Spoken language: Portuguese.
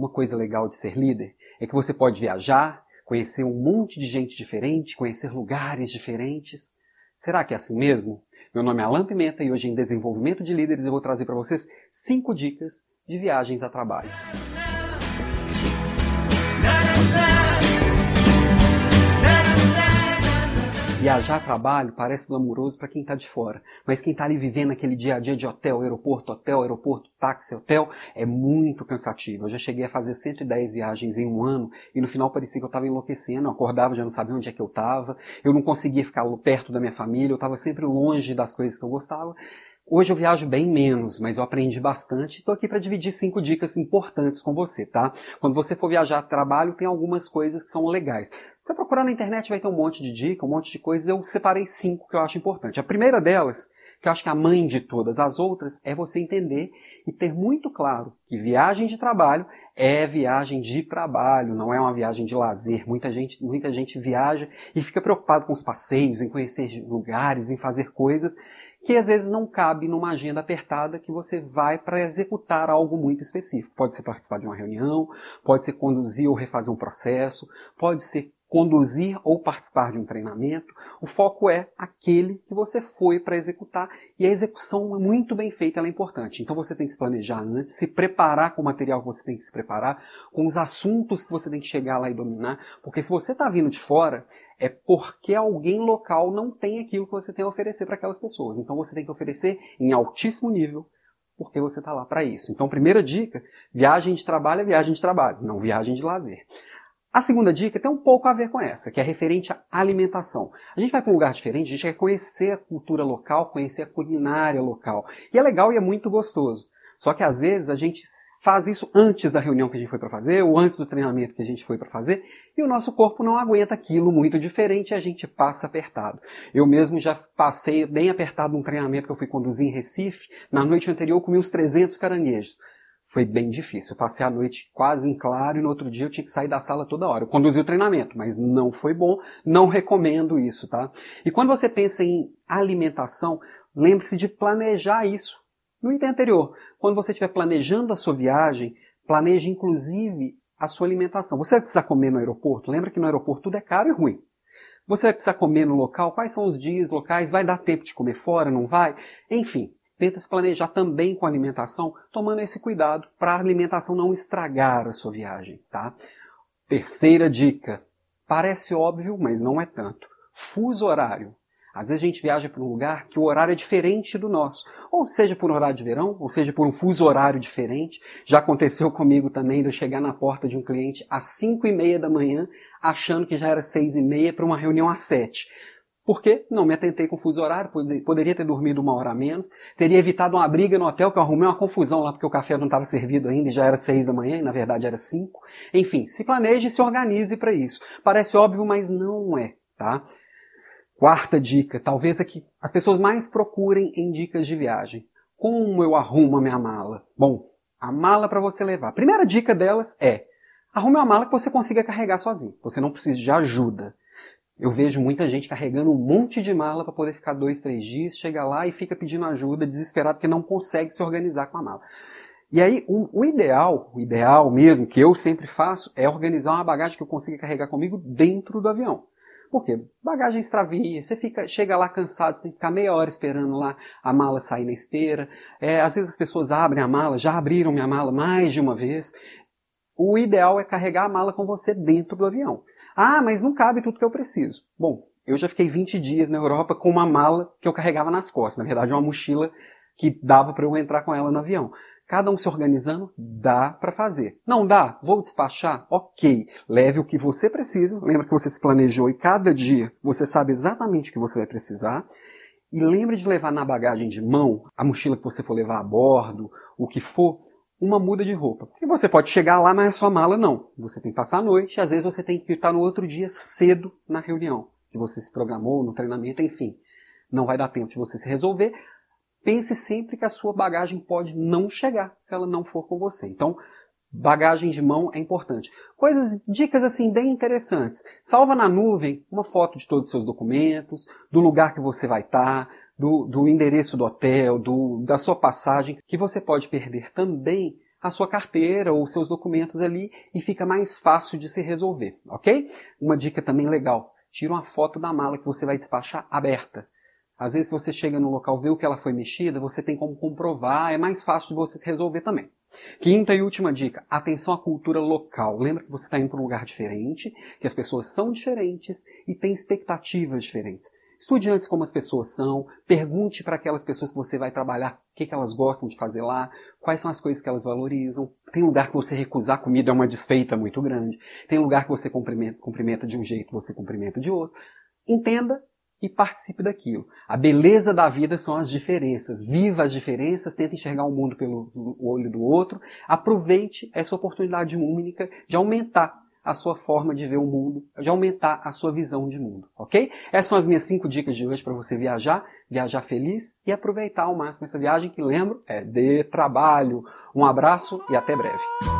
uma coisa legal de ser líder é que você pode viajar, conhecer um monte de gente diferente, conhecer lugares diferentes. Será que é assim mesmo? Meu nome é Alan Pimenta e hoje em Desenvolvimento de Líderes eu vou trazer para vocês cinco dicas de viagens a trabalho. Viajar a trabalho parece glamuroso para quem está de fora, mas quem está ali vivendo aquele dia a dia de hotel, aeroporto, hotel, aeroporto, táxi, hotel, é muito cansativo. Eu já cheguei a fazer 110 viagens em um ano e no final parecia que eu estava enlouquecendo, eu acordava já não sabia onde é que eu estava, eu não conseguia ficar perto da minha família, eu estava sempre longe das coisas que eu gostava. Hoje eu viajo bem menos, mas eu aprendi bastante. Estou aqui para dividir cinco dicas importantes com você, tá? Quando você for viajar a trabalho, tem algumas coisas que são legais. Você procurar na internet vai ter um monte de dica, um monte de coisas. Eu separei cinco que eu acho importante. A primeira delas, que eu acho que é a mãe de todas as outras, é você entender e ter muito claro que viagem de trabalho é viagem de trabalho, não é uma viagem de lazer. Muita gente, muita gente viaja e fica preocupado com os passeios, em conhecer lugares, em fazer coisas que às vezes não cabe numa agenda apertada que você vai para executar algo muito específico. Pode ser participar de uma reunião, pode ser conduzir ou refazer um processo, pode ser conduzir ou participar de um treinamento. O foco é aquele que você foi para executar e a execução muito bem feita é importante. Então você tem que se planejar antes, se preparar com o material que você tem que se preparar, com os assuntos que você tem que chegar lá e dominar, porque se você está vindo de fora, é porque alguém local não tem aquilo que você tem a oferecer para aquelas pessoas. Então você tem que oferecer em altíssimo nível, porque você está lá para isso. Então, primeira dica: viagem de trabalho é viagem de trabalho, não viagem de lazer. A segunda dica tem um pouco a ver com essa, que é referente à alimentação. A gente vai para um lugar diferente, a gente quer conhecer a cultura local, conhecer a culinária local. E é legal e é muito gostoso. Só que às vezes a gente faz isso antes da reunião que a gente foi para fazer, ou antes do treinamento que a gente foi para fazer, e o nosso corpo não aguenta aquilo muito diferente e a gente passa apertado. Eu mesmo já passei bem apertado num treinamento que eu fui conduzir em Recife, na noite anterior eu comi uns 300 caranguejos. Foi bem difícil. Eu passei a noite quase em claro e no outro dia eu tinha que sair da sala toda hora. Eu conduzi o treinamento, mas não foi bom. Não recomendo isso, tá? E quando você pensa em alimentação, lembre-se de planejar isso no item anterior. Quando você estiver planejando a sua viagem, planeje inclusive a sua alimentação. Você vai precisar comer no aeroporto? Lembra que no aeroporto tudo é caro e ruim. Você vai precisar comer no local? Quais são os dias locais? Vai dar tempo de comer fora? Não vai? Enfim, tenta se planejar também com a alimentação, tomando esse cuidado para a alimentação não estragar a sua viagem, tá? Terceira dica. Parece óbvio, mas não é tanto. Fuso horário. Às vezes a gente viaja para um lugar que o horário é diferente do nosso. Ou seja por um horário de verão, ou seja por um fuso horário diferente. Já aconteceu comigo também de eu chegar na porta de um cliente às 5 e meia da manhã, achando que já era 6 e meia para uma reunião às 7. Por quê? Não me atentei com o fuso horário, poderia ter dormido uma hora a menos, teria evitado uma briga no hotel, que eu arrumei uma confusão lá porque o café não estava servido ainda e já era seis da manhã, e na verdade era cinco. Enfim, se planeje e se organize para isso. Parece óbvio, mas não é, tá? Quarta dica, talvez aqui as pessoas mais procurem em dicas de viagem. Como eu arrumo a minha mala? Bom, a mala para você levar. A primeira dica delas é: arrume uma mala que você consiga carregar sozinho. Você não precisa de ajuda. Eu vejo muita gente carregando um monte de mala para poder ficar dois, três dias, chega lá e fica pedindo ajuda, desesperado porque não consegue se organizar com a mala. E aí, o, o, ideal, o ideal mesmo, que eu sempre faço, é organizar uma bagagem que eu consiga carregar comigo dentro do avião. Por quê? Bagagem extravia, você fica, chega lá cansado, você tem que ficar meia hora esperando lá a mala sair na esteira. É, às vezes as pessoas abrem a mala, já abriram minha mala mais de uma vez. O ideal é carregar a mala com você dentro do avião. Ah, mas não cabe tudo que eu preciso. Bom, eu já fiquei 20 dias na Europa com uma mala que eu carregava nas costas. Na verdade, uma mochila que dava para eu entrar com ela no avião. Cada um se organizando, dá para fazer. Não dá? Vou despachar? Ok. Leve o que você precisa. Lembra que você se planejou e cada dia você sabe exatamente o que você vai precisar. E lembre de levar na bagagem de mão, a mochila que você for levar a bordo, o que for, uma muda de roupa. E você pode chegar lá, mas a sua mala não. Você tem que passar a noite, às vezes você tem que estar no outro dia cedo na reunião, que você se programou, no treinamento, enfim. Não vai dar tempo de você se resolver. Pense sempre que a sua bagagem pode não chegar se ela não for com você. Então, bagagem de mão é importante. Coisas, dicas assim bem interessantes. Salva na nuvem uma foto de todos os seus documentos, do lugar que você vai estar, do, do endereço do hotel, do, da sua passagem, que você pode perder também a sua carteira ou seus documentos ali e fica mais fácil de se resolver, ok? Uma dica também legal: tira uma foto da mala que você vai despachar aberta. Às vezes, se você chega no local, vê o que ela foi mexida, você tem como comprovar, é mais fácil de você se resolver também. Quinta e última dica: atenção à cultura local. Lembra que você está indo para um lugar diferente, que as pessoas são diferentes e têm expectativas diferentes. Estude antes como as pessoas são, pergunte para aquelas pessoas que você vai trabalhar o que, que elas gostam de fazer lá, quais são as coisas que elas valorizam. Tem lugar que você recusar comida é uma desfeita muito grande. Tem lugar que você cumprimenta, cumprimenta de um jeito, você cumprimenta de outro. Entenda e participe daquilo. A beleza da vida são as diferenças. Viva as diferenças, tente enxergar o mundo pelo olho do outro. Aproveite essa oportunidade única de aumentar a sua forma de ver o mundo, de aumentar a sua visão de mundo, ok? Essas são as minhas cinco dicas de hoje para você viajar, viajar feliz e aproveitar ao máximo essa viagem que lembro é de trabalho. Um abraço e até breve.